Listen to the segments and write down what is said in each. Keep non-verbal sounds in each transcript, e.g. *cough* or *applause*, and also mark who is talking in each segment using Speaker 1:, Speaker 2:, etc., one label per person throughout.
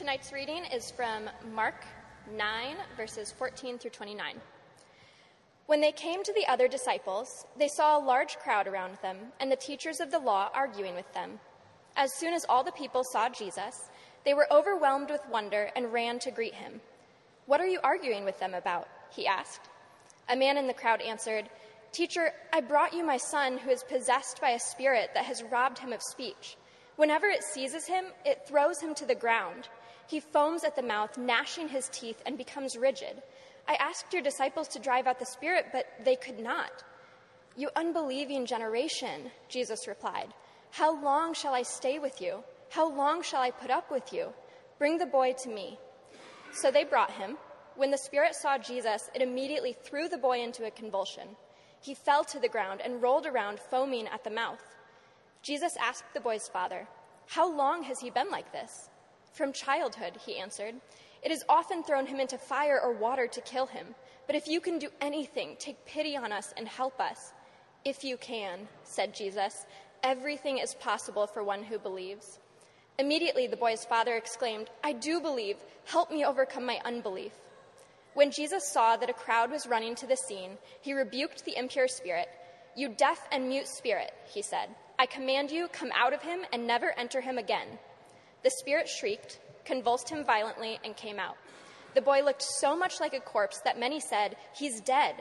Speaker 1: Tonight's reading is from Mark 9, verses 14 through 29. When they came to the other disciples, they saw a large crowd around them and the teachers of the law arguing with them. As soon as all the people saw Jesus, they were overwhelmed with wonder and ran to greet him. What are you arguing with them about? He asked. A man in the crowd answered, Teacher, I brought you my son who is possessed by a spirit that has robbed him of speech. Whenever it seizes him, it throws him to the ground. He foams at the mouth, gnashing his teeth, and becomes rigid. I asked your disciples to drive out the spirit, but they could not. You unbelieving generation, Jesus replied, how long shall I stay with you? How long shall I put up with you? Bring the boy to me. So they brought him. When the spirit saw Jesus, it immediately threw the boy into a convulsion. He fell to the ground and rolled around, foaming at the mouth. Jesus asked the boy's father, How long has he been like this? From childhood, he answered. It has often thrown him into fire or water to kill him. But if you can do anything, take pity on us and help us. If you can, said Jesus, everything is possible for one who believes. Immediately, the boy's father exclaimed, I do believe. Help me overcome my unbelief. When Jesus saw that a crowd was running to the scene, he rebuked the impure spirit. You deaf and mute spirit, he said, I command you, come out of him and never enter him again. The spirit shrieked, convulsed him violently, and came out. The boy looked so much like a corpse that many said, He's dead.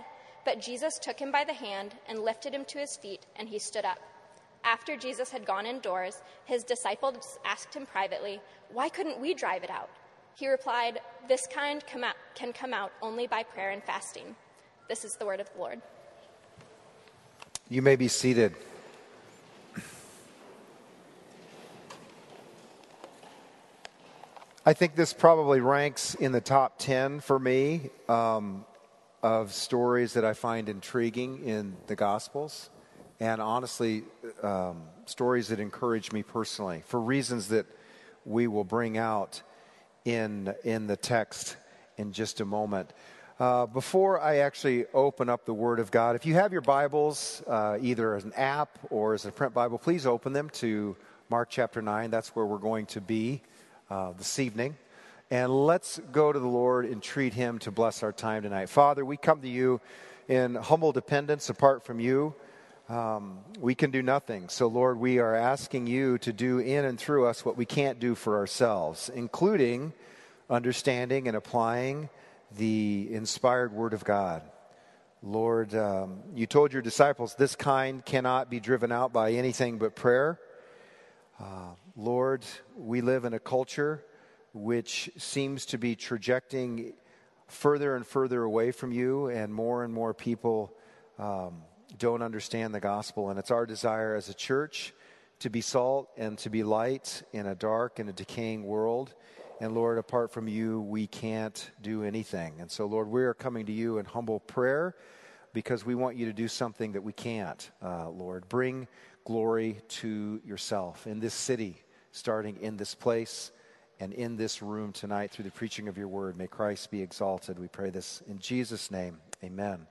Speaker 1: But Jesus took him by the hand and lifted him to his feet, and he stood up. After Jesus had gone indoors, his disciples asked him privately, Why couldn't we drive it out? He replied, This kind come out, can come out only by prayer and fasting. This is the word of the Lord.
Speaker 2: You may be seated. I think this probably ranks in the top 10 for me um, of stories that I find intriguing in the Gospels. And honestly, um, stories that encourage me personally for reasons that we will bring out in, in the text in just a moment. Uh, before I actually open up the Word of God, if you have your Bibles, uh, either as an app or as a print Bible, please open them to Mark chapter 9. That's where we're going to be uh, this evening. And let's go to the Lord and treat Him to bless our time tonight. Father, we come to you in humble dependence apart from you. Um, we can do nothing. So, Lord, we are asking you to do in and through us what we can't do for ourselves, including understanding and applying the inspired Word of God. Lord, um, you told your disciples this kind cannot be driven out by anything but prayer. Uh, Lord, we live in a culture which seems to be trajecting further and further away from you, and more and more people um, don't understand the gospel. And it's our desire as a church to be salt and to be light in a dark and a decaying world. And Lord, apart from you, we can't do anything. And so, Lord, we are coming to you in humble prayer because we want you to do something that we can't, uh, Lord. Bring glory to yourself in this city, starting in this place and in this room tonight through the preaching of your word. May Christ be exalted. We pray this in Jesus' name. Amen.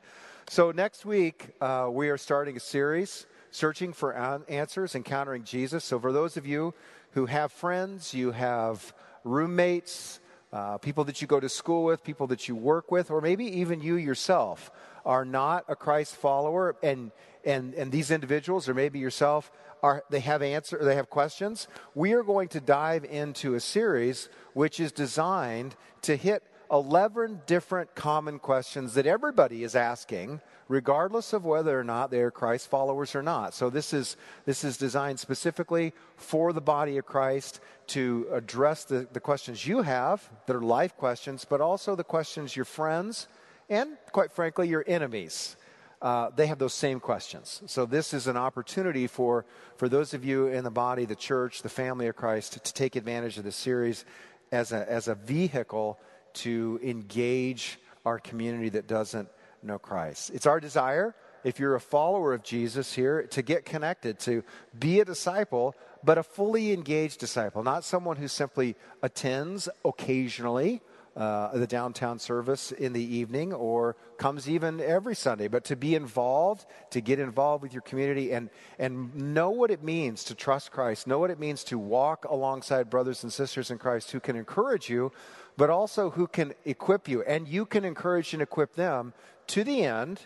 Speaker 2: So, next week, uh, we are starting a series, Searching for Answers, Encountering Jesus. So, for those of you who have friends, you have roommates, uh, people that you go to school with, people that you work with, or maybe even you yourself are not a Christ follower, and, and, and these individuals, or maybe yourself, are, they have answer, they have questions. We are going to dive into a series which is designed to hit 11 different common questions that everybody is asking regardless of whether or not they're Christ followers or not. So this is this is designed specifically for the body of Christ to address the, the questions you have that are life questions, but also the questions your friends and quite frankly your enemies uh, they have those same questions. So, this is an opportunity for, for those of you in the body, the church, the family of Christ, to, to take advantage of this series as a, as a vehicle to engage our community that doesn't know Christ. It's our desire, if you're a follower of Jesus here, to get connected, to be a disciple, but a fully engaged disciple, not someone who simply attends occasionally uh, the downtown service in the evening or comes even every Sunday, but to be involved, to get involved with your community and, and know what it means to trust Christ, know what it means to walk alongside brothers and sisters in Christ who can encourage you, but also who can equip you. And you can encourage and equip them to the end,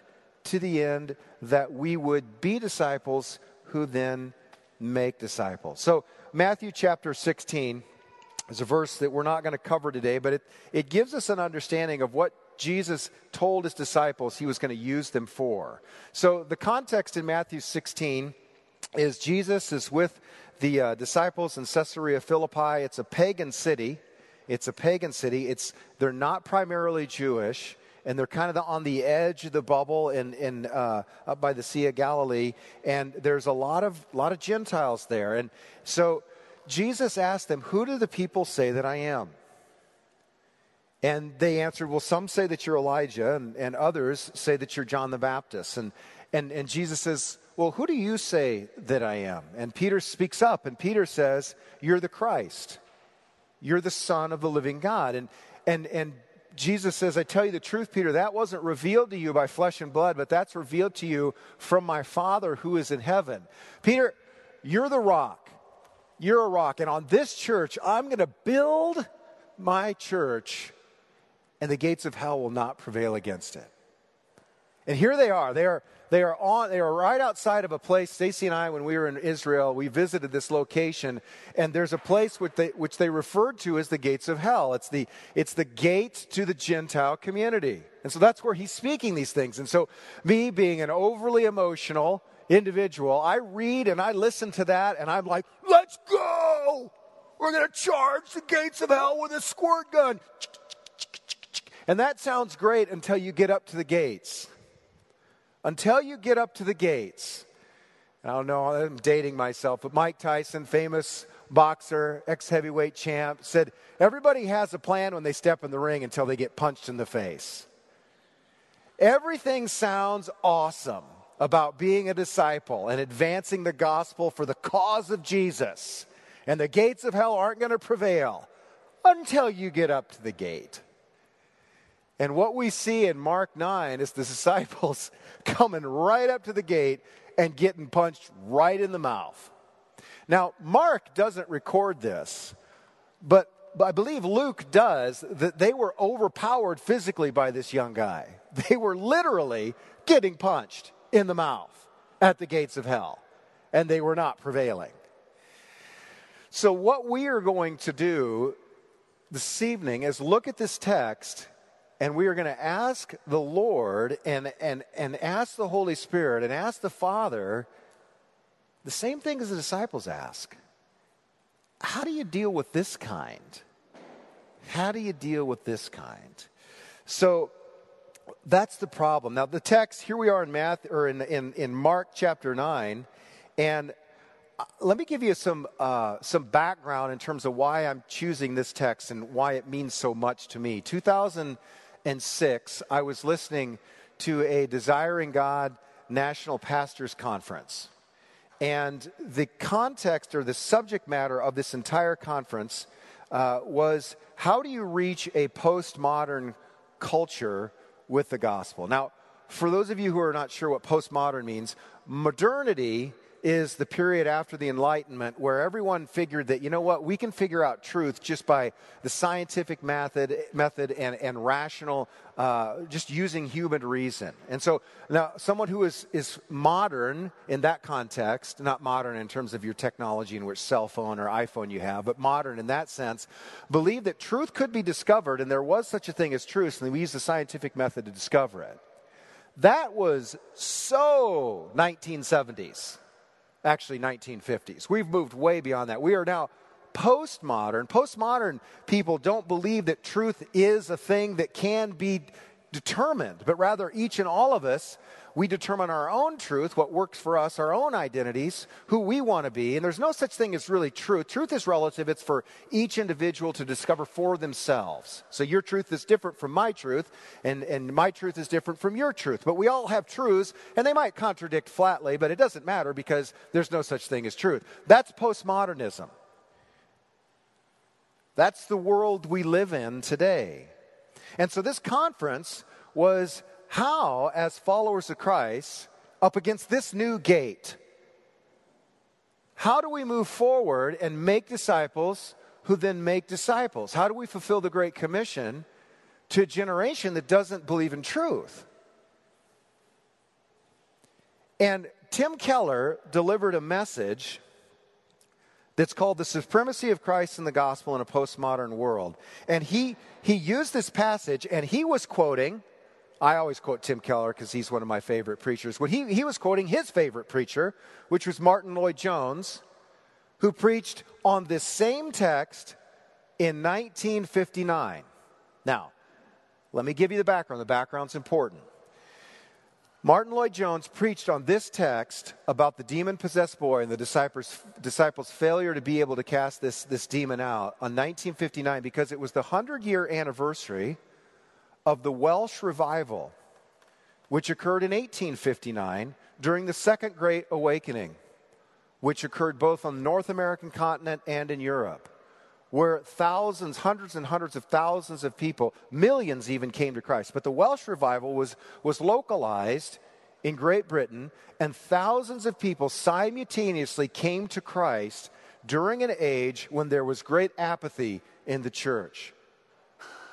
Speaker 2: to the end that we would be disciples who then make disciples. So, Matthew chapter 16 is a verse that we're not going to cover today, but it, it gives us an understanding of what Jesus told his disciples he was going to use them for. So, the context in Matthew 16 is Jesus is with the uh, disciples in Caesarea Philippi. It's a pagan city. It's a pagan city. It's, they're not primarily Jewish and they're kind of on the edge of the bubble in, in uh, up by the Sea of Galilee, and there's a lot of lot of Gentiles there, and so Jesus asked them, "Who do the people say that I am?" And they answered, "Well, some say that you're Elijah, and, and others say that you're John the Baptist." And and and Jesus says, "Well, who do you say that I am?" And Peter speaks up, and Peter says, "You're the Christ. You're the Son of the living God." And and and Jesus says, I tell you the truth, Peter, that wasn't revealed to you by flesh and blood, but that's revealed to you from my Father who is in heaven. Peter, you're the rock. You're a rock. And on this church, I'm going to build my church, and the gates of hell will not prevail against it. And here they are. They are they are on they are right outside of a place stacy and i when we were in israel we visited this location and there's a place which they, which they referred to as the gates of hell it's the it's the gate to the gentile community and so that's where he's speaking these things and so me being an overly emotional individual i read and i listen to that and i'm like let's go we're going to charge the gates of hell with a squirt gun and that sounds great until you get up to the gates until you get up to the gates. I don't know, I'm dating myself, but Mike Tyson, famous boxer, ex heavyweight champ, said everybody has a plan when they step in the ring until they get punched in the face. Everything sounds awesome about being a disciple and advancing the gospel for the cause of Jesus. And the gates of hell aren't going to prevail until you get up to the gate. And what we see in Mark 9 is the *laughs* disciples coming right up to the gate and getting punched right in the mouth. Now, Mark doesn't record this, but I believe Luke does, that they were overpowered physically by this young guy. *laughs* They were literally getting punched in the mouth at the gates of hell, and they were not prevailing. So, what we are going to do this evening is look at this text and we are going to ask the Lord and, and, and ask the Holy Spirit and ask the Father the same thing as the disciples ask. How do you deal with this kind? How do you deal with this kind? So that's the problem. Now, the text, here we are in Math or in, in, in Mark chapter 9, and uh, let me give you some, uh, some background in terms of why I'm choosing this text and why it means so much to me. 2006, I was listening to a Desiring God National Pastors Conference. And the context or the subject matter of this entire conference uh, was how do you reach a postmodern culture with the gospel? Now, for those of you who are not sure what postmodern means, modernity is the period after the Enlightenment where everyone figured that, you know what, we can figure out truth just by the scientific method, method and, and rational, uh, just using human reason. And so now, someone who is, is modern in that context, not modern in terms of your technology in which cell phone or iPhone you have, but modern in that sense, believed that truth could be discovered and there was such a thing as truth, and we used the scientific method to discover it. That was so 1970s actually 1950s. We've moved way beyond that. We are now postmodern. Postmodern people don't believe that truth is a thing that can be determined, but rather each and all of us we determine our own truth, what works for us, our own identities, who we want to be. And there's no such thing as really truth. Truth is relative, it's for each individual to discover for themselves. So your truth is different from my truth, and, and my truth is different from your truth. But we all have truths, and they might contradict flatly, but it doesn't matter because there's no such thing as truth. That's postmodernism. That's the world we live in today. And so this conference was how, as followers of Christ, up against this new gate, how do we move forward and make disciples who then make disciples? How do we fulfill the Great Commission to a generation that doesn't believe in truth? And Tim Keller delivered a message that's called The Supremacy of Christ in the Gospel in a Postmodern World. And he, he used this passage and he was quoting, I always quote Tim Keller because he's one of my favorite preachers. When he, he was quoting his favorite preacher, which was Martyn Lloyd-Jones, who preached on this same text in 1959. Now, let me give you the background. The background's important. Martyn Lloyd-Jones preached on this text about the demon possessed boy and the disciples, disciples' failure to be able to cast this, this demon out on 1959 because it was the 100 year anniversary of the Welsh revival, which occurred in 1859 during the Second Great Awakening, which occurred both on the North American continent and in Europe where thousands, hundreds and hundreds of thousands of people, millions even came to Christ. But the Welsh revival was, was localized in Great Britain, and thousands of people simultaneously came to Christ during an age when there was great apathy in the church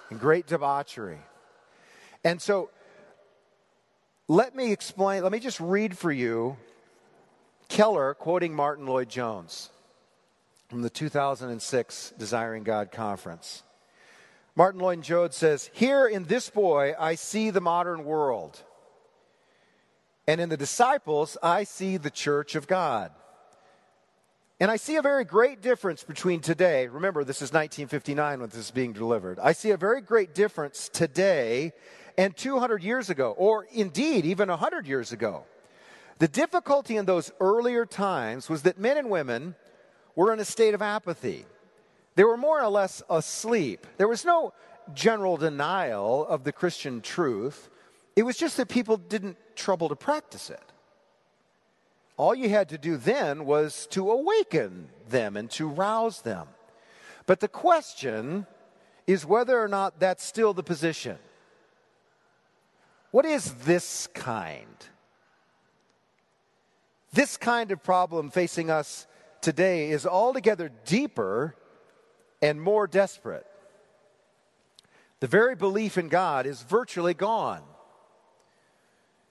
Speaker 2: and great debauchery. And so, let me explain, let me just read for you Keller quoting Martyn Lloyd-Jones from the 2006 Desiring God conference. Martyn Lloyd-Jones says, Here in this boy, I see the modern world. And in the disciples, I see the church of God. And I see a very great difference between today. Remember, this is 1959 when this is being delivered. I see a very great difference today and 200 years ago, or indeed even 100 years ago. The difficulty in those earlier times was that men and women were in a state of apathy. They were more or less asleep. There was no general denial of the Christian truth. It was just that people didn't trouble to practice it. All you had to do then was to awaken them and to rouse them. But the question is whether or not that's still the position. What is this kind? This kind of problem facing us today is altogether deeper and more desperate. The very belief in God is virtually gone.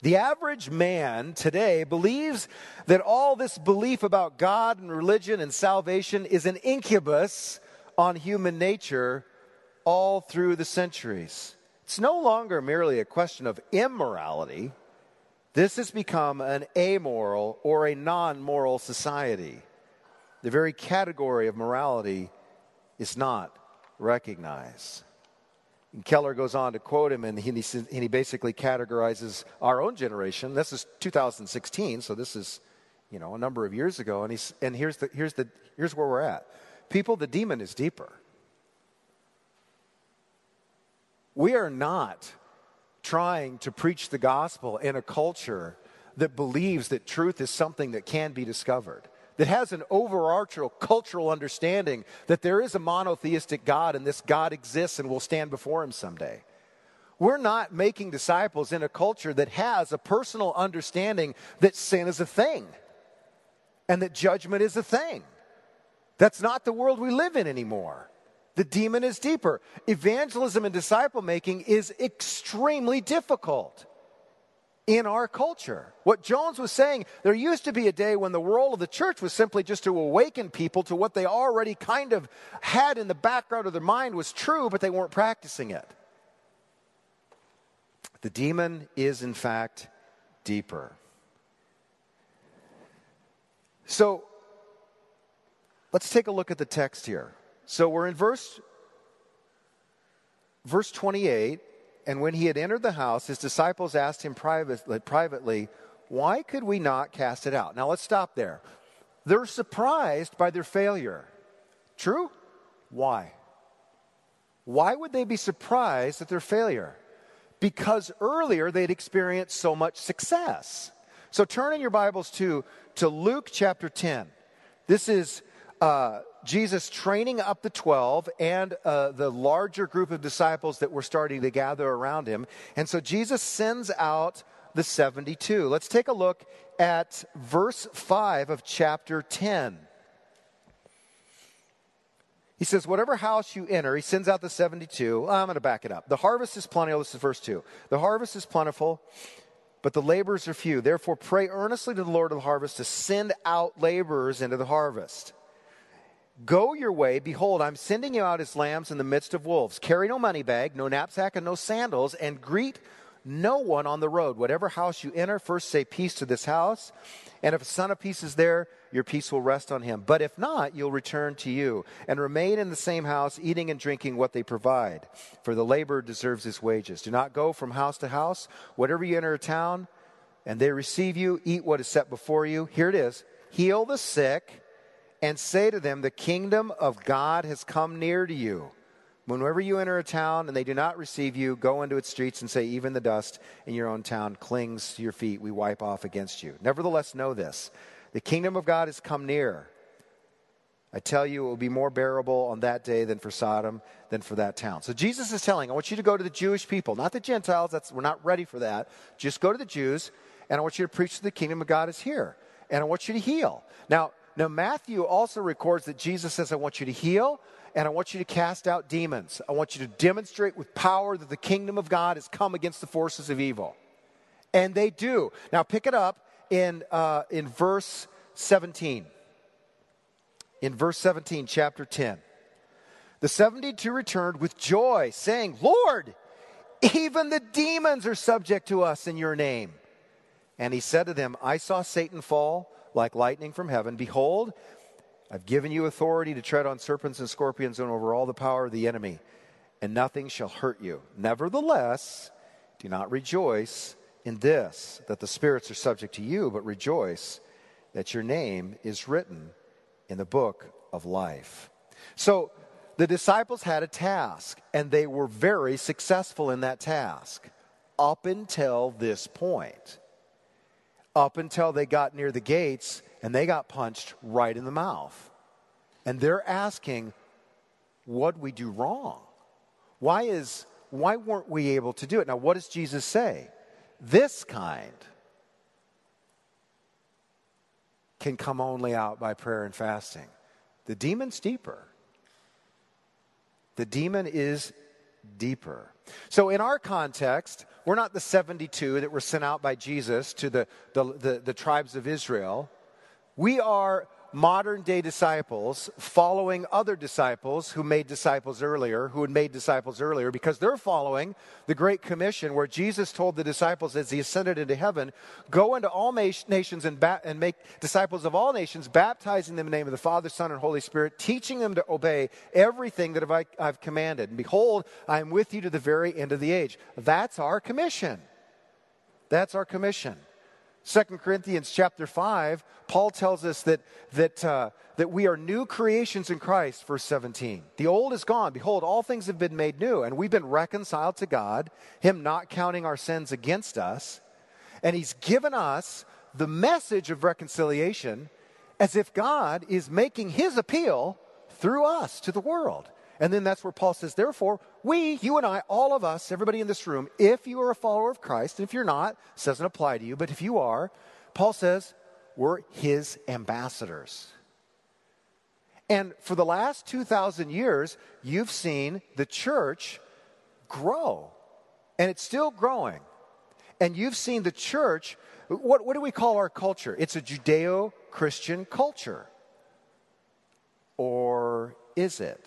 Speaker 2: The average man today believes that all this belief about God and religion and salvation is an incubus on human nature all through the centuries. It's no longer merely a question of immorality. This has become an amoral or a non moral society the very category of morality is not recognized. And Keller goes on to quote him, and he, and he basically categorizes our own generation. This is 2016, so this is, you know, a number of years ago. And, he's, and here's, the, here's, the, here's where we're at. People, the demon is deeper. We are not trying to preach the gospel in a culture that believes that truth is something that can be discovered that has an overarching cultural understanding that there is a monotheistic God and this God exists and will stand before him someday. We're not making disciples in a culture that has a personal understanding that sin is a thing and that judgment is a thing. That's not the world we live in anymore. The demon is deeper. Evangelism and disciple making is extremely difficult in our culture. What Jones was saying, there used to be a day when the role of the church was simply just to awaken people to what they already kind of had in the background of their mind was true, but they weren't practicing it. The demon is, in fact, deeper. So, let's take a look at the text here. So, we're in verse verse 28 and when he had entered the house, his disciples asked him privately, Why could we not cast it out? Now let's stop there. They're surprised by their failure. True? Why? Why would they be surprised at their failure? Because earlier they'd experienced so much success. So turn in your Bibles to, to Luke chapter 10. This is uh, Jesus training up the 12 and uh, the larger group of disciples that were starting to gather around him. And so Jesus sends out the 72. Let's take a look at verse 5 of chapter 10. He says, Whatever house you enter, he sends out the 72. I'm going to back it up. The harvest is plentiful. This is verse 2. The harvest is plentiful, but the laborers are few. Therefore, pray earnestly to the Lord of the harvest to send out laborers into the harvest. Go your way. Behold, I'm sending you out as lambs in the midst of wolves. Carry no money bag, no knapsack, and no sandals, and greet no one on the road. Whatever house you enter, first say peace to this house. And if a son of peace is there, your peace will rest on him. But if not, you'll return to you and remain in the same house, eating and drinking what they provide. For the laborer deserves his wages. Do not go from house to house. Whatever you enter a town and they receive you, eat what is set before you. Here it is heal the sick and say to them, The kingdom of God has come near to you. Whenever you enter a town and they do not receive you, go into its streets and say, Even the dust in your own town clings to your feet. We wipe off against you. Nevertheless, know this the kingdom of God has come near. I tell you, it will be more bearable on that day than for Sodom, than for that town. So Jesus is telling, I want you to go to the Jewish people, not the Gentiles. That's, we're not ready for that. Just go to the Jews, and I want you to preach that the kingdom of God is here. And I want you to heal. Now, now Matthew also records that Jesus says, I want you to heal, and I want you to cast out demons. I want you to demonstrate with power that the kingdom of God has come against the forces of evil. And they do. Now pick it up in, uh, in verse 17. In verse 17, chapter 10. The 72 returned with joy, saying, Lord, even the demons are subject to us in your name. And he said to them, I saw Satan fall like lightning from heaven. Behold, I've given you authority to tread on serpents and scorpions and over all the power of the enemy, and nothing shall hurt you. Nevertheless, do not rejoice in this, that the spirits are subject to you, but rejoice that your name is written in the book of life. So the disciples had a task, and they were very successful in that task up until this point. Up until they got near the gates and they got punched right in the mouth. And they're asking, what we do wrong? Why is why weren't we able to do it? Now, what does Jesus say? This kind can come only out by prayer and fasting. The demon's deeper. The demon is deeper. So, in our context, we're not the 72 that were sent out by Jesus to the, the, the, the tribes of Israel. We are modern day disciples following other disciples who made disciples earlier, who had made disciples earlier, because they're following the Great Commission where Jesus told the disciples as he ascended into heaven, go into all nations and, ba- and make disciples of all nations, baptizing them in the name of the Father, Son, and Holy Spirit, teaching them to obey everything that I've, I've commanded. And behold, I am with you to the very end of the age. That's our commission. That's our commission. 2 Corinthians chapter 5, Paul tells us that, that, uh, that we are new creations in Christ, verse 17. The old is gone. Behold, all things have been made new, and we've been reconciled to God, Him not counting our sins against us. And He's given us the message of reconciliation as if God is making His appeal through us to the world. And then that's where Paul says, therefore, we, you and I, all of us, everybody in this room, if you are a follower of Christ, and if you're not, this doesn't apply to you, but if you are, Paul says, we're his ambassadors. And for the last 2,000 years, you've seen the church grow, and it's still growing. And you've seen the church, what, what do we call our culture? It's a Judeo Christian culture. Or is it?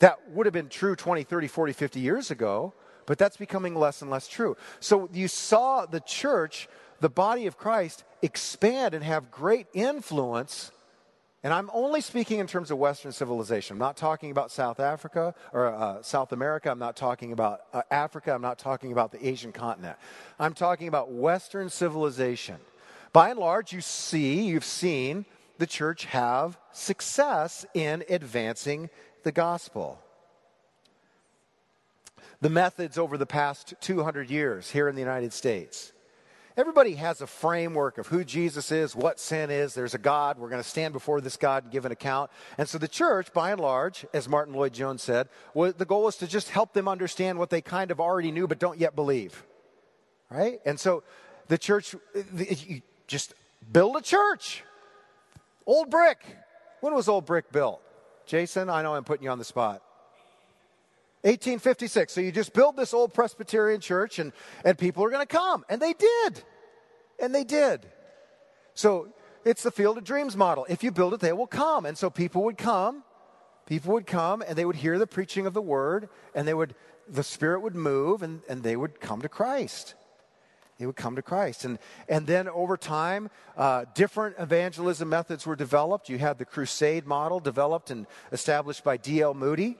Speaker 2: That would have been true 20, 30, 40, 50 years ago, but that's becoming less and less true. So you saw the church, the body of Christ, expand and have great influence. And I'm only speaking in terms of Western civilization. I'm not talking about South Africa or uh, South America. I'm not talking about uh, Africa. I'm not talking about the Asian continent. I'm talking about Western civilization. By and large, you see, you've seen the church have success in advancing the gospel. The methods over the past 200 years here in the United States Everybody has a framework of who Jesus is, what sin is. There's a God. We're going to stand before this God and give an account. And so the church, by and large, as Martyn Lloyd-Jones said, was, the goal was to just help them understand what they kind of already knew but don't yet believe. Right? And so the church, you just build a church. Old brick. When was old brick built? Jason, I know I'm putting you on the spot. 1856. So you just build this old Presbyterian church and, and people are going to come. And they did. And they did. So it's the Field of Dreams model. If you build it, they will come. And so people would come. People would come and they would hear the preaching of the word and they would, the Spirit would move and, and they would come to Christ. They would come to Christ. And, and then over time, uh, different evangelism methods were developed. You had the crusade model developed and established by D.L. Moody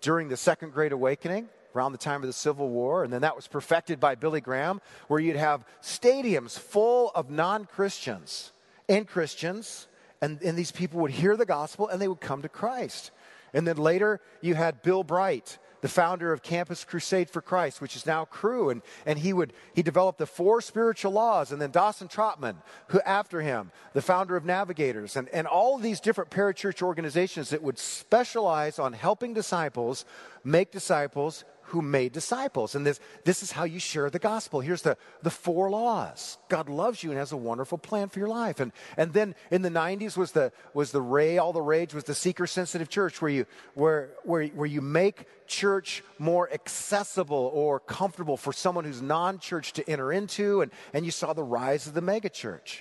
Speaker 2: during the Second Great Awakening, around the time of the Civil War. And then that was perfected by Billy Graham, where you'd have stadiums full of non Christians and Christians, and, and these people would hear the gospel and they would come to Christ. And then later, you had Bill Bright, the founder of Campus Crusade for Christ, which is now Cru, and, and he would he developed the four spiritual laws, and then Dawson Trotman, who after him, the founder of Navigators, and, and all these different parachurch organizations that would specialize on helping disciples make disciples who made disciples. And this, this is how you share the gospel. Here's the, the four laws. God loves you and has a wonderful plan for your life. And, and then in the 90s was the, was the ray, all the rage was the seeker sensitive church where you, where, where, where you make church more accessible or comfortable for someone who's non church to enter into. And, and you saw the rise of the megachurch.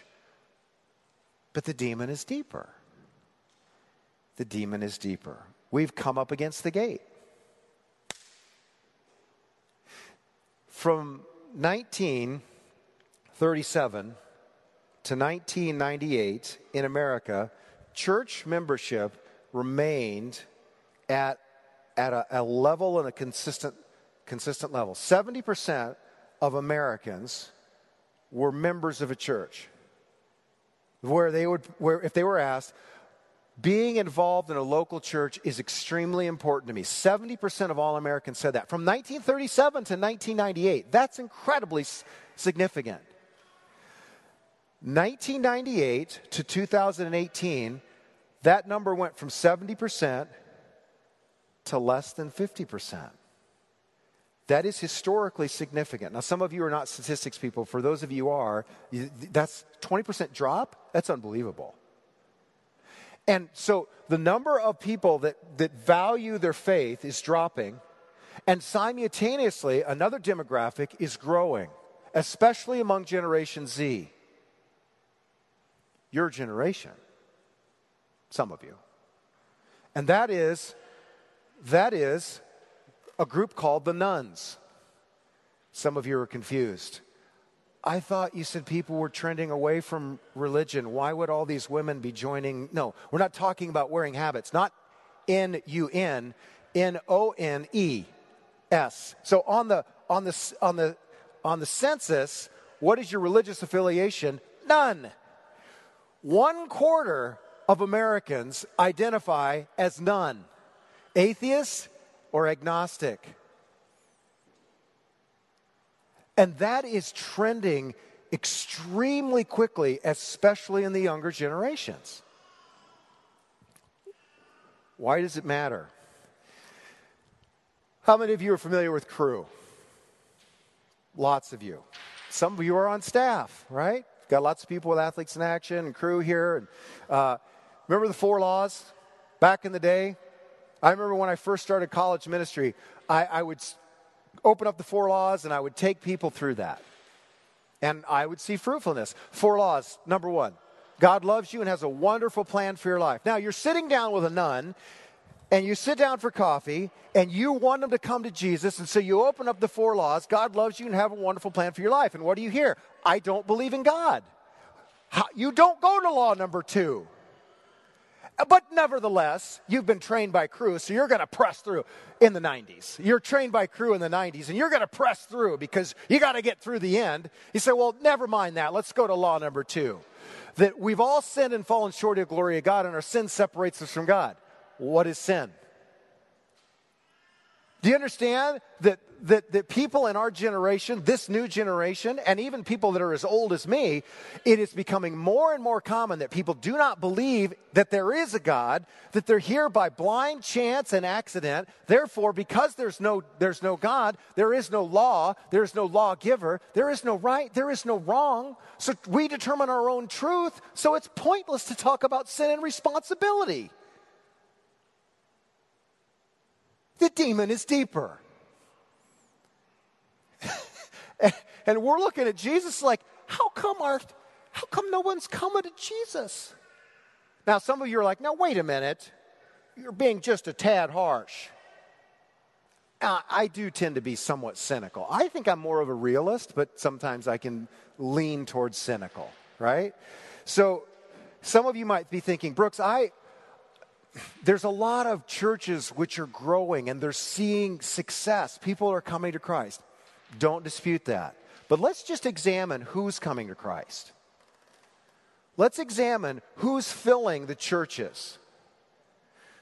Speaker 2: But the demon is deeper. The demon is deeper. We've come up against the gate. From 1937 to 1998 in America, church membership remained at, at a, a level and a consistent, consistent level. 70% of Americans were members of a church where they would where if they were asked being involved in a local church is extremely important to me. 70% of all Americans said that. From 1937 to 1998, that's incredibly significant. 1998 to 2018, that number went from 70% to less than 50%. That is historically significant. Now, some of you are not statistics people. For those of you who are, that's 20% drop. That's unbelievable. And so the number of people that, that value their faith is dropping, and simultaneously, another demographic is growing, especially among Generation Z. Your generation, some of you. And that is, that is a group called the nones. Some of you are confused. I thought you said people were trending away from religion. Why would all these women be joining? No, we're not talking about wearing habits, not N U N, N O N E S. So on the on the on the on the census, what is your religious affiliation? None. One quarter of Americans identify as none, atheist or agnostic. And that is trending extremely quickly, especially in the younger generations. Why does it matter? How many of you are familiar with Cru? Lots of you. Some of you are on staff, right? Got lots of people with Athletes in Action and Cru here. And, uh, remember the four laws back in the day? I remember when I first started college ministry, I, I would open up the four laws and I would take people through that. And I would see fruitfulness. Four laws. Number one, God loves you and has a wonderful plan for your life. Now, you're sitting down with a nun and you sit down for coffee and you want them to come to Jesus. And so you open up the four laws. God loves you and have a wonderful plan for your life. And what do you hear? I don't believe in God. How, you don't go to law number two. But nevertheless, you've been trained by Cru, so you're going to press through in the 90s. You're trained by Cru in the 90s, and you're going to press through because you got to get through the end. You say, well, never mind that. Let's go to law number two. That we've all sinned and fallen short of the glory of God, and our sin separates us from God. What is sin? Do you understand that, that, that people in our generation, this new generation, and even people that are as old as me, it is becoming more and more common that people do not believe that there is a God, that they're here by blind chance and accident. Therefore, because there's no, there's no God, there is no law, there is no lawgiver, there is no right, there is no wrong. So we determine our own truth, so it's pointless to talk about sin and responsibility. The demon is deeper. *laughs* and we're looking at Jesus like, how come our, how come no one's coming to Jesus? Now, some of you are like, now, wait a minute. You're being just a tad harsh. Uh, I do tend to be somewhat cynical. I think I'm more of a realist, but sometimes I can lean towards cynical, right? So, some of you might be thinking, Brooks, I, there's a lot of churches which are growing and they're seeing success. People are coming to Christ. Don't dispute that. But let's just examine who's coming to Christ. Let's examine who's filling the churches.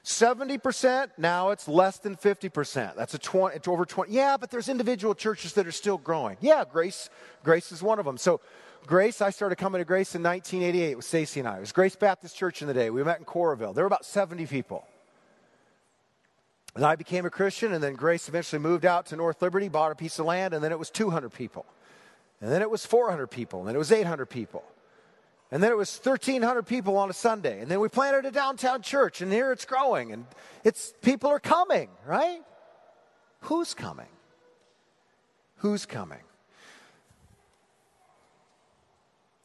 Speaker 2: 70%, now it's less than 50%. That's a 20, it's over 20. Yeah, but there's individual churches that are still growing. Yeah, Grace, Grace is one of them. So Grace, I started coming to Grace in 1988 with Stacy and I. It was Grace Baptist Church in the day. We met in Coralville. There were about 70 people. And I became a Christian, and then Grace eventually moved out to North Liberty, bought a piece of land, and then it was 200 people. And then it was 400 people, and then it was 800 people. And then it was 1,300 people on a Sunday. And then we planted a downtown church, and here it's growing, and it's people are coming, right? Who's coming? Who's coming?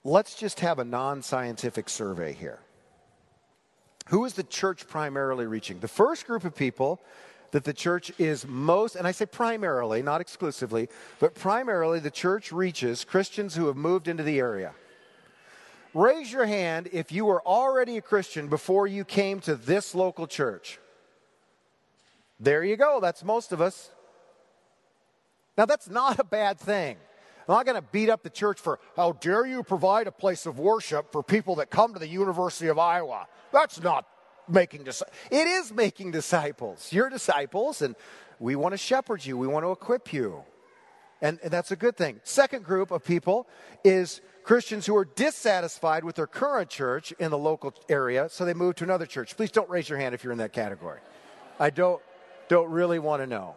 Speaker 2: Let's just have a non scientific survey here. Who is the church primarily reaching? The first group of people that the church is most, and I say primarily, not exclusively, but primarily the church reaches Christians who have moved into the area. Raise your hand if you were already a Christian before you came to this local church. There you go, that's most of us. Now, that's not a bad thing. I'm not going to beat up the church for how dare you provide a place of worship for people that come to the University of Iowa. That's not making disciples. It is making disciples. You're disciples, and we want to shepherd you, we want to equip you. And, and that's a good thing. Second group of people is Christians who are dissatisfied with their current church in the local area, so they move to another church. Please don't raise your hand if you're in that category. I don't, don't really want to know.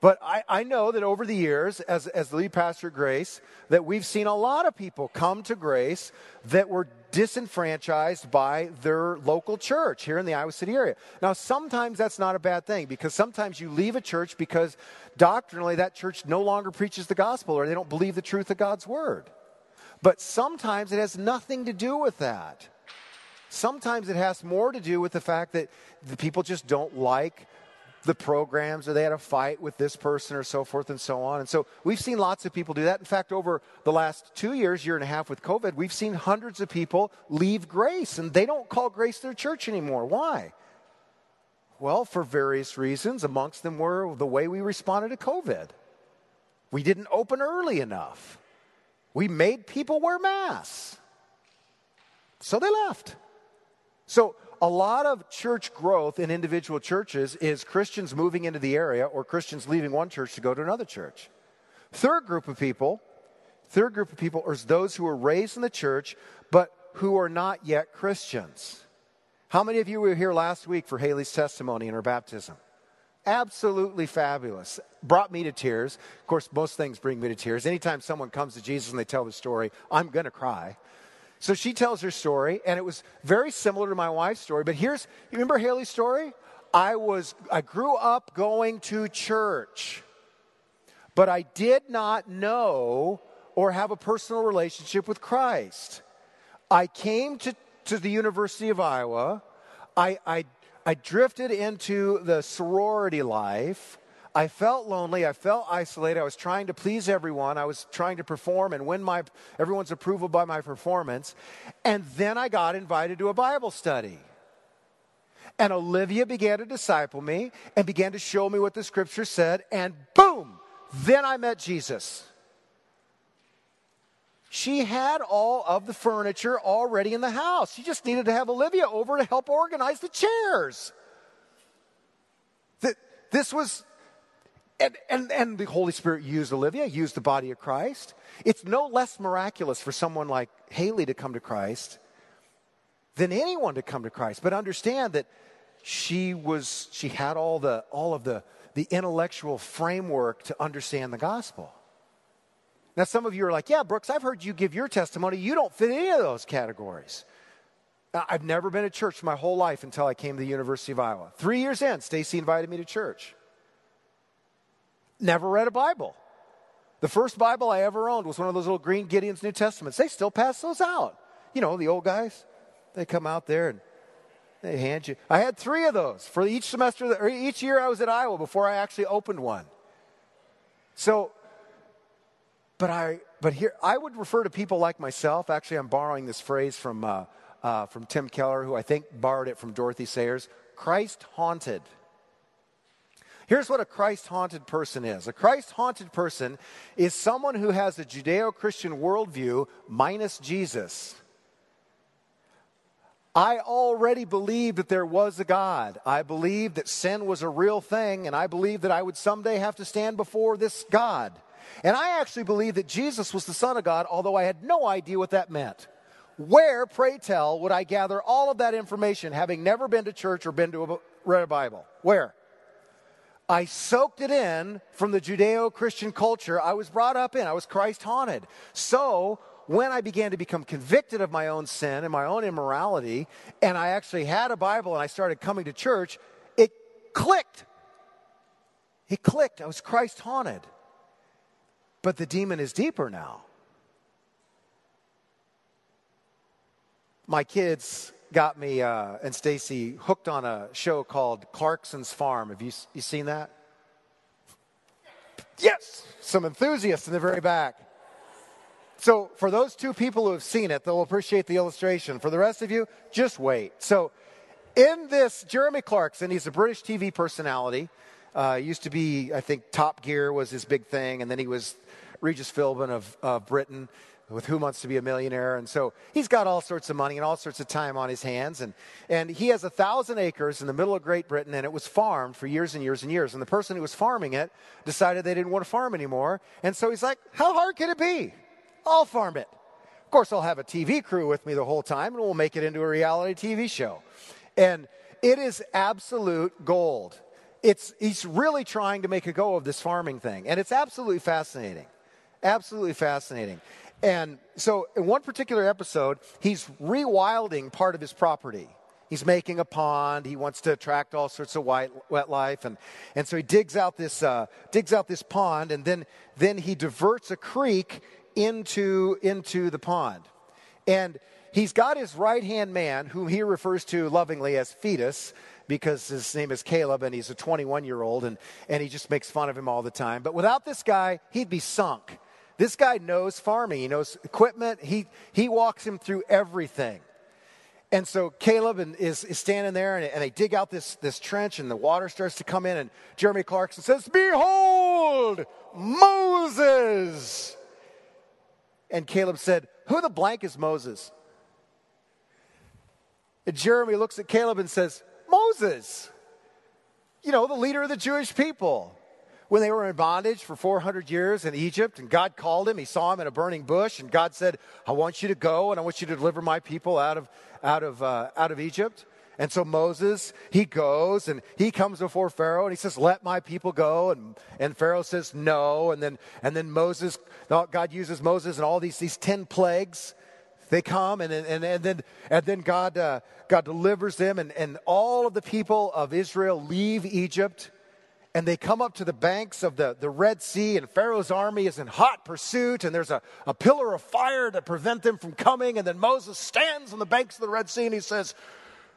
Speaker 2: But I, I, know that over the years, as, as the lead pastor Grace, that we've seen a lot of people come to Grace that were disenfranchised by their local church here in the Iowa City area. Now, sometimes that's not a bad thing because sometimes you leave a church because doctrinally that church no longer preaches the gospel or they don't believe the truth of God's word. But sometimes it has nothing to do with that. Sometimes it has more to do with the fact that the people just don't like the programs or they had a fight with this person or so forth and so on. And so we've seen lots of people do that. In fact, over the last two years, year and a half with COVID, we've seen hundreds of people leave Grace and they don't call Grace their church anymore. Why? Well, for various reasons. Amongst them were the way we responded to COVID. We didn't open early enough. We made people wear masks. So they left. So a lot of church growth in individual churches is Christians moving into the area or Christians leaving one church to go to another church. Third group of people, third group of people is those who are raised in the church but who are not yet Christians. How many of you were here last week for Haley's testimony and her baptism? Absolutely fabulous. Brought me to tears. Of course, most things bring me to tears. Anytime someone comes to Jesus and they tell the story, I'm going to cry. So she tells her story, and it was very similar to my wife's story. But here's, you remember Haley's story? I was, I grew up going to church, but I did not know or have a personal relationship with Christ. I came to, to the University of Iowa. I, I, I drifted into the sorority life. I felt lonely. I felt isolated. I was trying to please everyone. I was trying to perform and win my, everyone's approval by my performance. And then I got invited to a Bible study. And Olivia began to disciple me and began to show me what the scripture said. And boom, then I met Jesus. She had all of the furniture already in the house. She just needed to have Olivia over to help organize the chairs. This was And, and, and the Holy Spirit used Olivia, used the body of Christ. It's no less miraculous for someone like Haley to come to Christ than anyone to come to Christ. But understand that she was she had all the all of the the intellectual framework to understand the gospel. Now some of you are like, "Yeah, Brooks, I've heard you give your testimony. You don't fit any of those categories." I've never been to church my whole life until I came to the University of Iowa. 3 years in, Stacy invited me to church. Never read a Bible. The first Bible I ever owned was one of those little green Gideon's New Testaments. They still pass those out. You know, the old guys, they come out there and they hand you. I had three of those for each semester, or each year I was at Iowa before I actually opened one. So, but I, but here, I would refer to people like myself. Actually, I'm borrowing this phrase from, uh, uh, from Tim Keller, who I think borrowed it from Dorothy Sayers Christ haunted. Here's what a Christ haunted person is a Christ haunted person is someone who has a Judeo Christian worldview minus Jesus. I already believed that there was a God. I believed that sin was a real thing, and I believed that I would someday have to stand before this God. And I actually believed that Jesus was the Son of God, although I had no idea what that meant. Where, pray tell, would I gather all of that information, having never been to church or been to a, read a Bible? Where? I soaked it in from the Judeo Christian culture I was brought up in. I was Christ haunted. So, when I began to become convicted of my own sin and my own immorality, and I actually had a Bible and I started coming to church, it clicked. It clicked. I was Christ haunted. But the demon is deeper now. My kids got me uh, and Stacy hooked on a show called Clarkson's Farm. Have you, you seen that? Yes, some enthusiasts in the very back. So, for those two people who have seen it, they'll appreciate the illustration. For the rest of you, just wait. So, in this, Jeremy Clarkson, he's a British TV personality. Uh, used to be, I think, Top Gear was his big thing, and then he was Regis Philbin of uh, Britain with Who Wants to Be a Millionaire. And so he's got all sorts of money and all sorts of time on his hands. And, and he has a thousand acres in the middle of Great Britain, and it was farmed for years and years and years. And the person who was farming it decided they didn't want to farm anymore. And so he's like, How hard can it be? I'll farm it. Of course, I'll have a TV crew with me the whole time, and we'll make it into a reality TV show. And it is absolute gold. It's, he's really trying to make a go of this farming thing, and it's absolutely fascinating. Absolutely fascinating. And so, in one particular episode, he's rewilding part of his property. He's making a pond. He wants to attract all sorts of white, wet life, and, and so he digs out this uh, digs out this pond, and then then he diverts a creek into, into the pond. And he's got his right hand man, whom he refers to lovingly as Fetus, because his name is Caleb and he's a 21 year old, and, and he just makes fun of him all the time. But without this guy, he'd be sunk. This guy knows farming, he knows equipment, he, he walks him through everything. And so Caleb is, is standing there, and, and, they dig out this, this trench, and the water starts to come in. And Jeremy Clarkson says, Behold, Moses! And Caleb said, Who the blank is Moses? And Jeremy looks at Caleb and says, Moses, you know, the leader of the Jewish people. When they were in bondage for 400 years in Egypt, and God called him, he saw him in a burning bush, and God said, I want you to go and I want you to deliver my people out of, out of, uh, out of Egypt. And so Moses, he goes and he comes before Pharaoh and he says, Let my people go. And, and Pharaoh says, No. And then, and then Moses, God uses Moses and all these, these 10 plagues. They come and, and, and then, and then God, uh, God delivers them, and, and all of the people of Israel leave Egypt and they come up to the banks of the, the Red Sea, and Pharaoh's army is in hot pursuit, and there's a, a pillar of fire to prevent them from coming. And then Moses stands on the banks of the Red Sea and he says,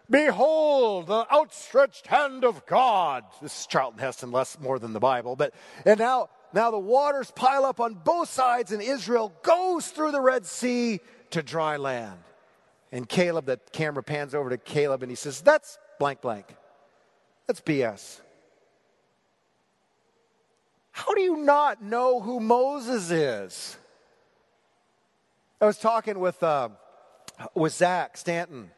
Speaker 2: Behold the outstretched hand of God. This is Charlton Heston, less more than the Bible. But and now, now the waters pile up on both sides, and Israel goes through the Red Sea to dry land. And Caleb, the camera pans over to Caleb, and he says, "That's blank blank. That's BS." How do you not know who Moses is? I was talking with uh, with Zach Stanton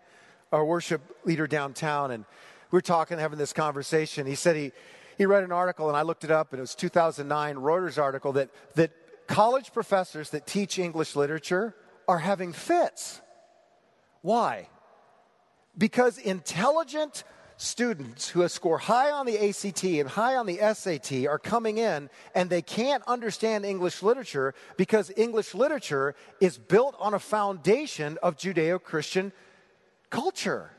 Speaker 2: our worship leader downtown, and we are talking, having this conversation. He said he, he read an article, and I looked it up, and it was 2009 Reuters article that, that college professors that teach English literature are having fits. Why? Because intelligent students who score high on the ACT and high on the SAT are coming in and they can't understand English literature because English literature is built on a foundation of Judeo Christian culture.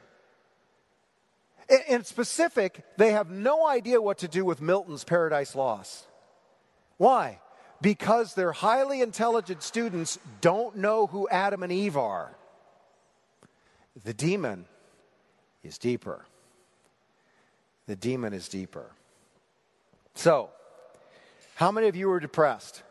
Speaker 2: In specific, they have no idea what to do with Milton's Paradise Lost. Why? Because their highly intelligent students don't know who Adam and Eve are. The demon is deeper. The demon is deeper. So, how many of you are depressed?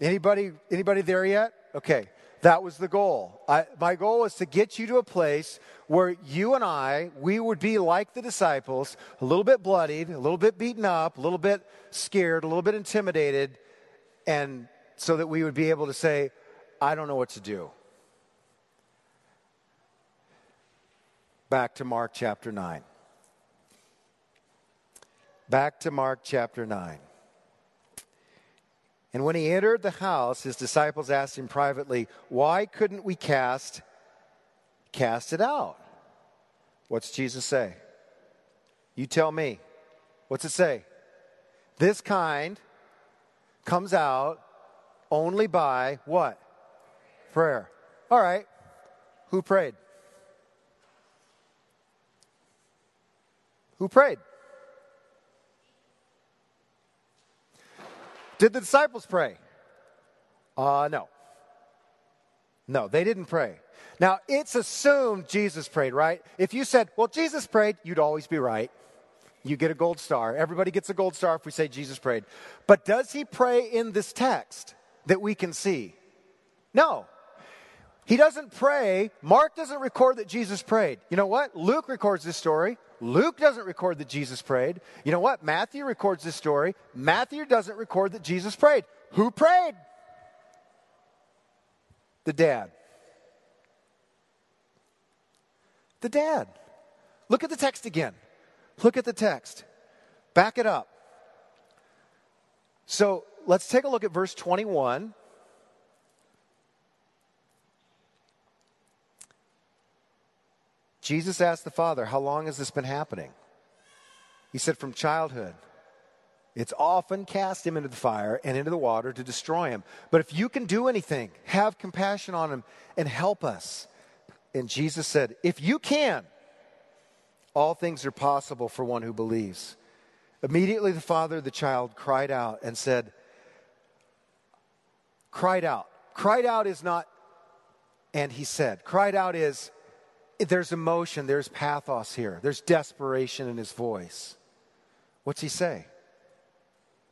Speaker 2: Anybody anybody there yet? Okay. That was the goal. I, my goal was to get you to a place where you and I, we would be like the disciples, a little bit bloodied, a little bit beaten up, a little bit scared, a little bit intimidated, and so that we would be able to say, I don't know what to do. Back to Mark chapter 9. Back to Mark chapter 9. And when he entered the house, his disciples asked him privately, Why couldn't we cast, cast it out? What's Jesus say? You tell me. What's it say? This kind comes out only by what? Prayer. All right. Who prayed? Who prayed? Did the disciples pray? Uh, no. No, they didn't pray. Now, it's assumed Jesus prayed, right? If you said, well, Jesus prayed, you'd always be right. You get a gold star. Everybody gets a gold star if we say Jesus prayed. But does he pray in this text that we can see? No. He doesn't pray. Mark doesn't record that Jesus prayed. You know what? Luke records this story. Luke doesn't record that Jesus prayed. You know what? Matthew records this story. Matthew doesn't record that Jesus prayed. Who prayed? The dad. The dad. Look at the text again. Look at the text. Back it up. So let's take a look at verse 21. Jesus asked the Father, How long has this been happening? He said, From childhood. It's often cast him into the fire and into the water to destroy him. But if you can do anything, have compassion on him and help us. And Jesus said, If you can, all things are possible for one who believes. Immediately the father of the child cried out and said, Cried out. Cried out is not, and he said. Cried out is, there's emotion, there's pathos here, there's desperation in his voice. What's he say?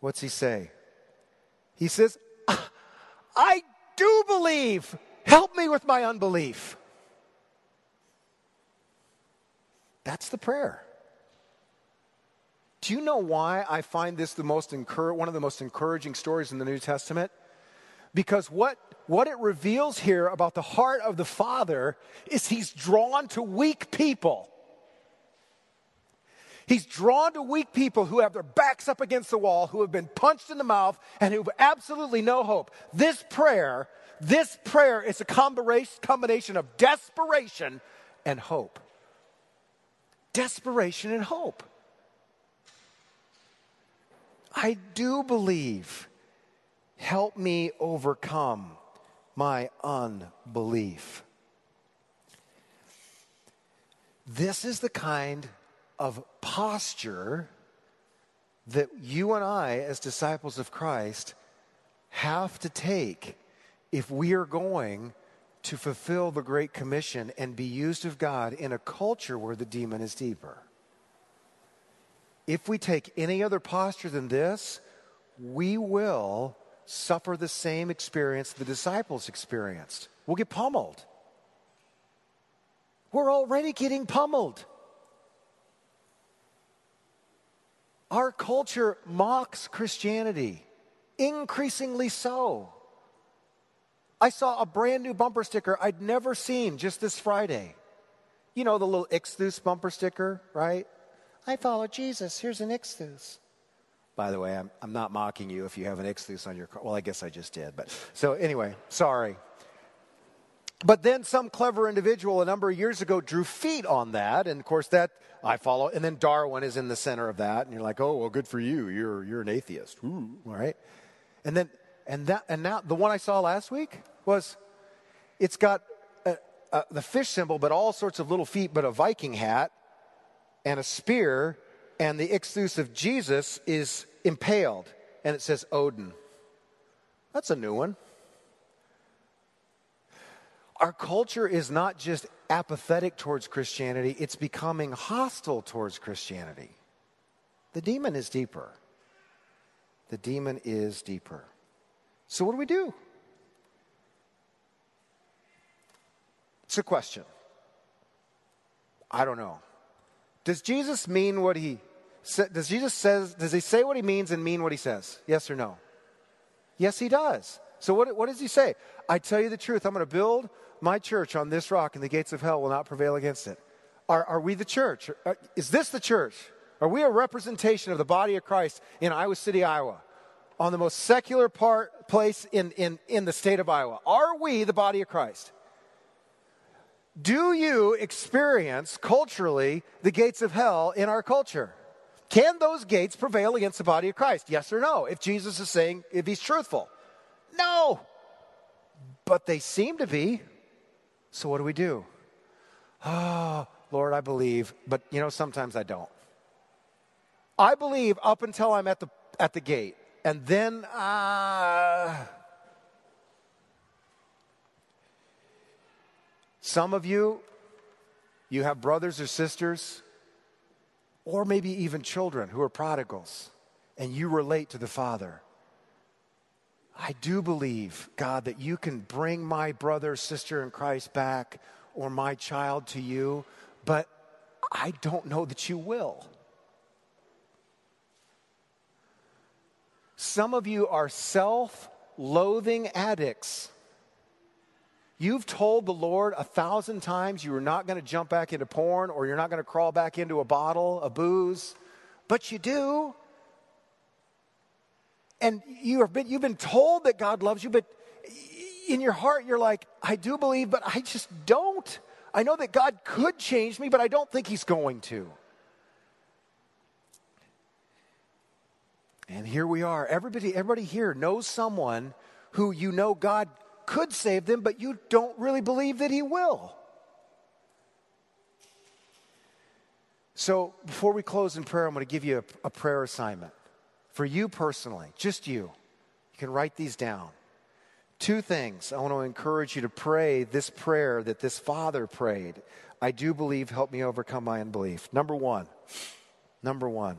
Speaker 2: What's he say? He says, ah, I do believe. Help me with my unbelief. That's the prayer. Do you know why I find this the most encour- one of the most encouraging stories in the New Testament? Because what what it reveals here about the heart of the Father is he's drawn to weak people. He's drawn to weak people who have their backs up against the wall, who have been punched in the mouth, and who have absolutely no hope. This prayer, this prayer is a combination of desperation and hope. Desperation and hope. I do believe. Help me overcome my unbelief. This is the kind of posture that you and I, as disciples of Christ, have to take if we are going to fulfill the Great Commission and be used of God in a culture where the demon is deeper. If we take any other posture than this, we will suffer the same experience the disciples experienced. We'll get pummeled. We're already getting pummeled. Our culture mocks Christianity, increasingly so. I saw a brand new bumper sticker I'd never seen just this Friday. You know, the little Ichthus bumper sticker, right? I follow Jesus. Here's an Ichthus. By the way, I'm, I'm not mocking you if you have an Ichthus on your car. Well, I guess I just did. But so anyway, sorry. But then some clever individual a number of years ago drew feet on that, and of course that I follow. And then Darwin is in the center of that, and you're like, oh well, good for you. You're you're an atheist, Ooh, all right? And then and that and now the one I saw last week was, it's got a, a, the fish symbol, but all sorts of little feet, but a Viking hat and a spear, and the Ichthus of Jesus is impaled, and it says Odin. That's a new one. Our culture is not just apathetic towards Christianity, it's becoming hostile towards Christianity. The demon is deeper. The demon is deeper. So, what do we do? It's a question. I don't know. Does Jesus mean what he does Jesus says does he say what he means and mean what he says? Yes or no? Yes, he does. So what, what does he say? I tell you the truth, I'm going to build my church on this rock, and the gates of hell will not prevail against it. Are, are we the church? Is this the church? Are we a representation of the body of Christ in Iowa City, Iowa? On the most secular part, place in, in, in the state of Iowa. Are we the body of Christ? Do you experience culturally the gates of hell in our culture? Can those gates prevail against the body of Christ? Yes or no? If Jesus is saying, if he's truthful. No. But they seem to be. So what do we do? Oh, Lord, I believe, but you know, sometimes I don't. I believe up until I'm at the, at the gate, and then, uh, some of you, you have brothers or sisters, or maybe even children who are prodigals, and you relate to the Father. I do believe, God, that you can bring my brother, sister in Christ back or my child to you, but I don't know that you will. Some of you are self loathing addicts. You've told the Lord a thousand times you are not going to jump back into porn or you're not going to crawl back into a bottle of booze, but you do and you have been, you've been told that God loves you, but in your heart, you're like, I do believe, but I just don't. I know that God could change me, but I don't think He's going to. And here we are. Everybody, everybody here knows someone who you know God could save them, but you don't really believe that He will. So before we close in prayer, I'm going to give you a, a prayer assignment for you personally, just you. You can write these down. Two things I want to encourage you to pray this prayer that this father prayed. I do believe, help me overcome my unbelief. Number one, number one,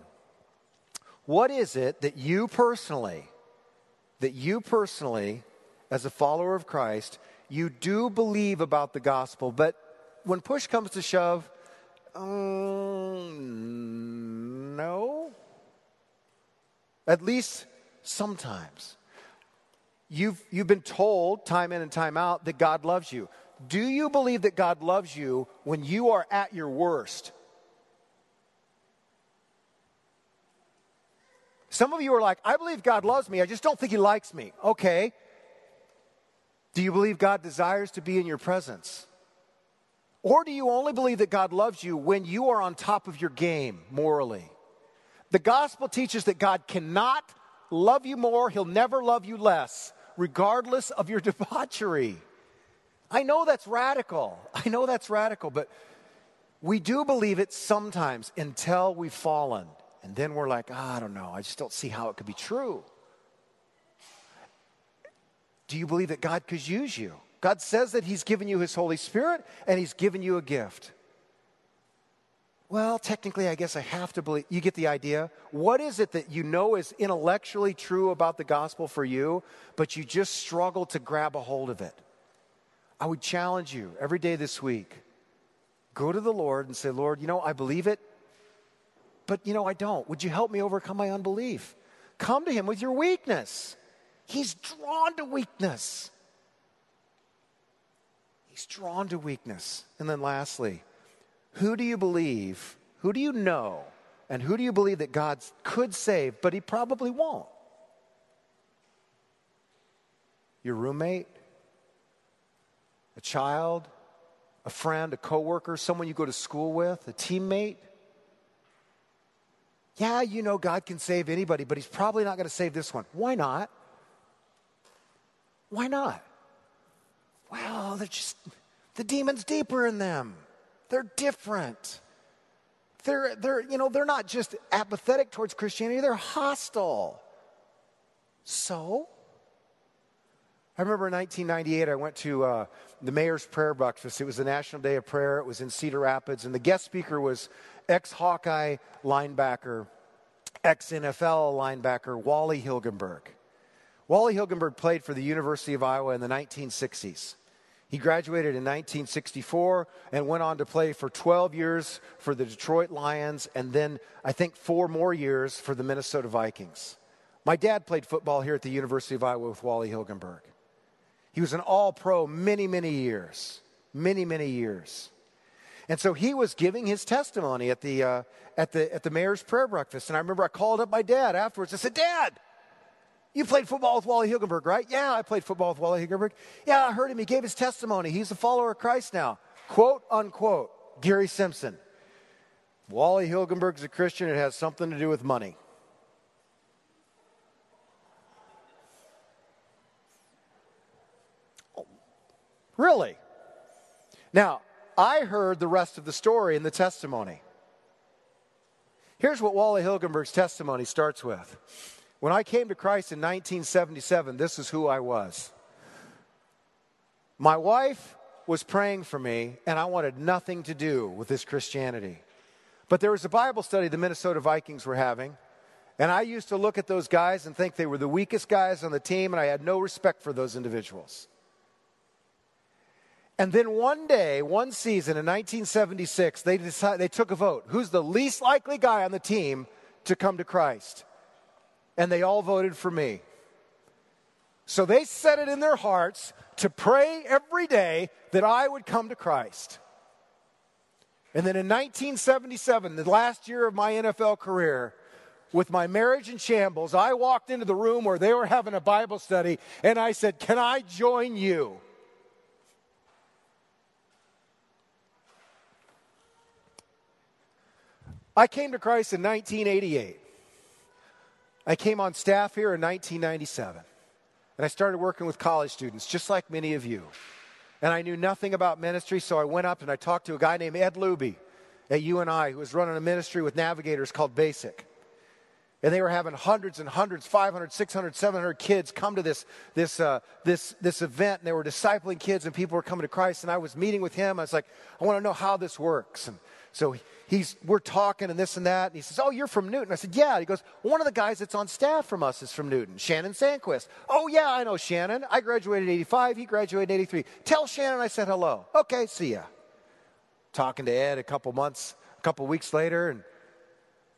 Speaker 2: what is it that you personally, that you personally, as a follower of Christ, you do believe about the gospel, but when push comes to shove, um, no, at least sometimes. You've, you've been told time in and time out that God loves you. Do you believe that God loves you when you are at your worst? Some of you are like, I believe God loves me, I just don't think He likes me. Okay. Do you believe God desires to be in your presence? Or do you only believe that God loves you when you are on top of your game morally? The gospel teaches that God cannot love you more, He'll never love you less, regardless of your *laughs* debauchery. I know that's radical. I know that's radical, but we do believe it sometimes until we've fallen. And then we're like, oh, I don't know. I just don't see how it could be true. Do you believe that God could use you? God says that He's given you His Holy Spirit and He's given you a gift. Well, technically, I guess I have to believe. You get the idea? What is it that you know is intellectually true about the gospel for you, but you just struggle to grab a hold of it? I would challenge you every day this week go to the Lord and say, Lord, you know, I believe it, but you know, I don't. Would you help me overcome my unbelief? Come to Him with your weakness. He's drawn to weakness. He's drawn to weakness. And then lastly, who do you believe, who do you know And who do you believe that God could save, but he probably won't? Your roommate? A child? A friend? A coworker? Someone you go to school with? A teammate? Yeah, you know God can save anybody, but he's probably not going to save this one. Why not? Why not? Well, they're just, the demon's deeper in them. They're different. They're, they're, you know, they're not just apathetic towards Christianity, they're hostile. So? I remember in 1998, I went to uh, the mayor's prayer breakfast. It was the National Day of Prayer. It was in Cedar Rapids, and the guest speaker was ex Hawkeye linebacker, ex NFL linebacker Wally Hilgenberg. Wally Hilgenberg played for the University of Iowa in the 1960s. He graduated in 1964 and went on to play for 12 years for the Detroit Lions and then I think four more years for the Minnesota Vikings. My dad played football here at the University of Iowa with Wally Hilgenberg. He was an all pro many, many years. Many, many years. And so he was giving his testimony at the, uh, at, the, at the mayor's prayer breakfast. And I remember I called up my dad afterwards. I said, Dad, you played football with Wally Hilgenberg, right? Yeah, I played football with Wally Hilgenberg. Yeah, I heard him. He gave his testimony. He's a follower of Christ now. Quote, unquote, Gary Simpson. Wally Hilgenberg's a Christian. It has something to do with money. Really? Now, I heard the rest of the story in the testimony. Here's what Wally Hilgenberg's testimony starts with. When I came to Christ in 1977, this is who I was. My wife was praying for me, and I wanted nothing to do with this Christianity. But there was a Bible study the Minnesota Vikings were having, and I used to look at those guys and think they were the weakest guys on the team, and I had no respect for those individuals. And then one day, one season in 1976, they, decided, they took a vote. Who's the least likely guy on the team to come to Christ? And they all voted for me. So they set it in their hearts to pray every day that I would come to Christ. And then in 1977, the last year of my NFL career, with my marriage in shambles, I walked into the room where they were having a Bible study and I said, Can I join you? I came to Christ in 1988. I came on staff here in 1997, and I started working with college students, just like many of you. And I knew nothing about ministry, so I went up and I talked to a guy named Ed Luby at UNI who was running a ministry with navigators called Basic. And they were having hundreds and hundreds, 500, 600, 700 kids come to this, this, uh, this, this event, and they were discipling kids, and people were coming to Christ. And I was meeting with him. I was like, I want to know how this works. And so he's, we're talking and this and that. And he says, Oh, you're from Newton. I said, Yeah. He goes, One of the guys that's on staff from us is from Newton, Shannon Sandquist. Oh, yeah, I know Shannon. I graduated in 85. He graduated in 83. Tell Shannon I said hello. Okay, see ya. Talking to Ed a couple months, a couple weeks later, and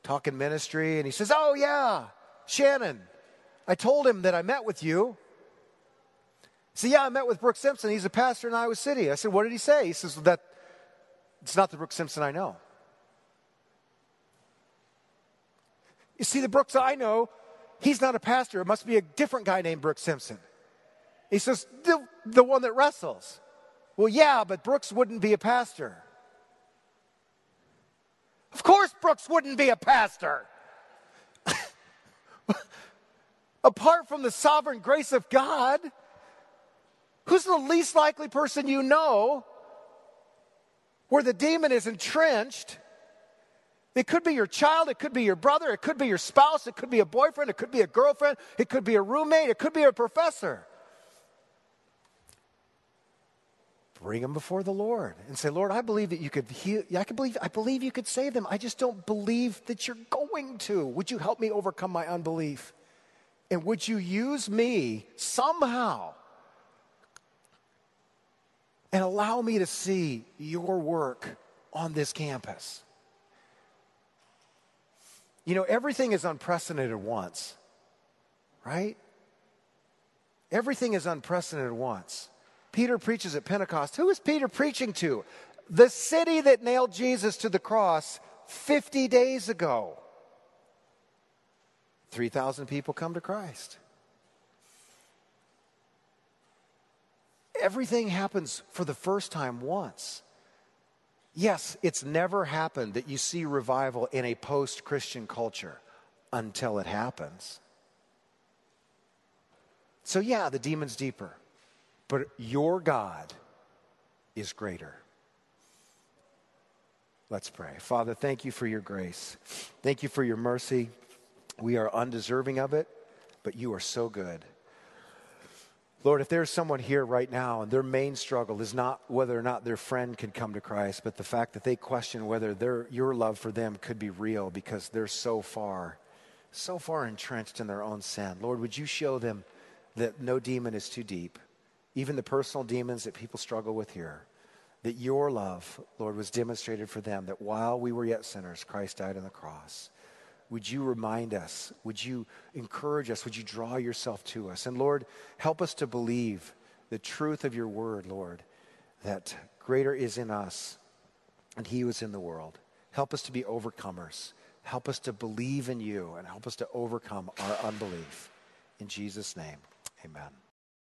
Speaker 2: talking ministry. And he says, Oh, yeah, Shannon. I told him that I met with you. See, yeah, I met with Brooks Simpson. He's a pastor in Iowa City. I said, What did he say? He says, That it's not the Brooks Simpson I know. You see, the Brooks I know, he's not a pastor. It must be a different guy named Brooks Simpson. He says, the, the one that wrestles. Well, yeah, but Brooks wouldn't be a pastor. Of course, Brooks wouldn't be a pastor. *laughs* Apart from the sovereign grace of God, who's the least likely person you know where the demon is entrenched. It could be your child, it could be your brother, it could be your spouse, it could be a boyfriend, it could be a girlfriend, it could be a roommate, it could be a professor. Bring them before the Lord and say, Lord, I believe that you could heal. I can believe. I believe you could save them. I just don't believe that you're going to. Would you help me overcome my unbelief? And would you use me somehow and allow me to see your work on this campus. You know, everything is unprecedented once, right? Everything is unprecedented once. Peter preaches at Pentecost. Who is Peter preaching to? The city that nailed Jesus to the cross 50 days ago. 3,000 people come to Christ. Everything happens for the first time once. Yes, it's never happened that you see revival in a post Christian culture until it happens. So, yeah, the demon's deeper, but your God is greater. Let's pray. Father, thank you for your grace. Thank you for your mercy. We are undeserving of it, but you are so good. Lord, if there's someone here right now and their main struggle is not whether or not their friend can come to Christ, but the fact that they question whether their, your love for them could be real because they're so far, so far entrenched in their own sin, Lord, would you show them that no demon is too deep, even the personal demons that people struggle with here, that your love, Lord, was demonstrated for them, that while we were yet sinners, Christ died on the cross. Would you remind us? Would you encourage us? Would you draw yourself to us? And Lord, help us to believe the truth of your word, Lord, that greater is in us and he was in the world. Help us to be overcomers. Help us to believe in you and help us to overcome our unbelief. In Jesus' name, amen.